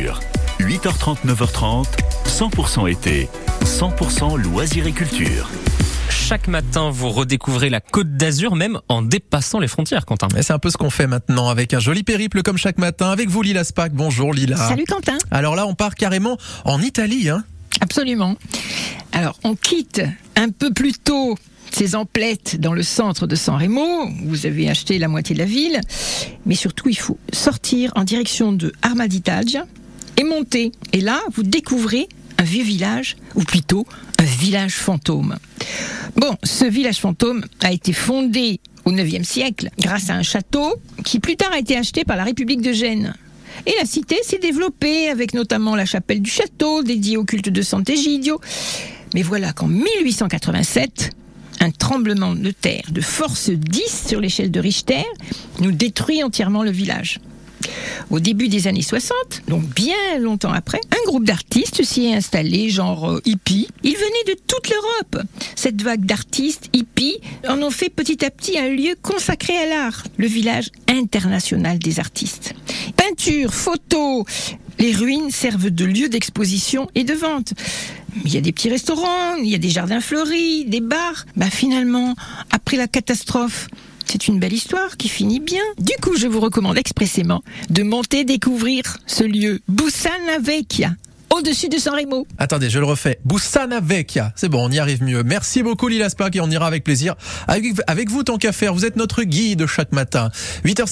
culture. 8h30, 9h30, 100% été, 100% loisirs et culture. Chaque matin, vous redécouvrez la Côte d'Azur, même en dépassant les frontières, Quentin. Et c'est un peu ce qu'on fait maintenant avec un joli périple comme chaque matin avec vous Lila Spack. Bonjour Lila. Salut Quentin. Alors là, on part carrément en Italie. Hein Absolument. Alors, on quitte un peu plus tôt ces emplettes dans le centre de San Remo. Vous avez acheté la moitié de la ville. Mais surtout, il faut sortir en direction de Armaditage et monter. Et là, vous découvrez un vieux village, ou plutôt un village fantôme. Bon, ce village fantôme a été fondé au IXe siècle grâce à un château qui plus tard a été acheté par la République de Gênes. Et la cité s'est développée avec notamment la chapelle du château dédiée au culte de Sant'Egidio. Mais voilà qu'en 1887, un tremblement de terre de force 10 sur l'échelle de Richter nous détruit entièrement le village. Au début des années 60, donc bien longtemps après, un groupe d'artistes s'y est installé, genre euh, hippie. Ils venaient de toute l'Europe. Cette vague d'artistes hippies en ont fait petit à petit un lieu consacré à l'art, le village international des artistes. Peinture, photos, les ruines servent de lieu d'exposition et de vente. Il y a des petits restaurants, il y a des jardins fleuris, des bars. Bah finalement, après la catastrophe, c'est une belle histoire qui finit bien. Du coup, je vous recommande expressément de monter découvrir ce lieu, Bussana Vecchia, au-dessus de San Remo. Attendez, je le refais. Bussana Vecchia. C'est bon, on y arrive mieux. Merci beaucoup Lila Spack et on ira avec plaisir avec, vous tant qu'à faire. Vous êtes notre guide chaque matin. 8h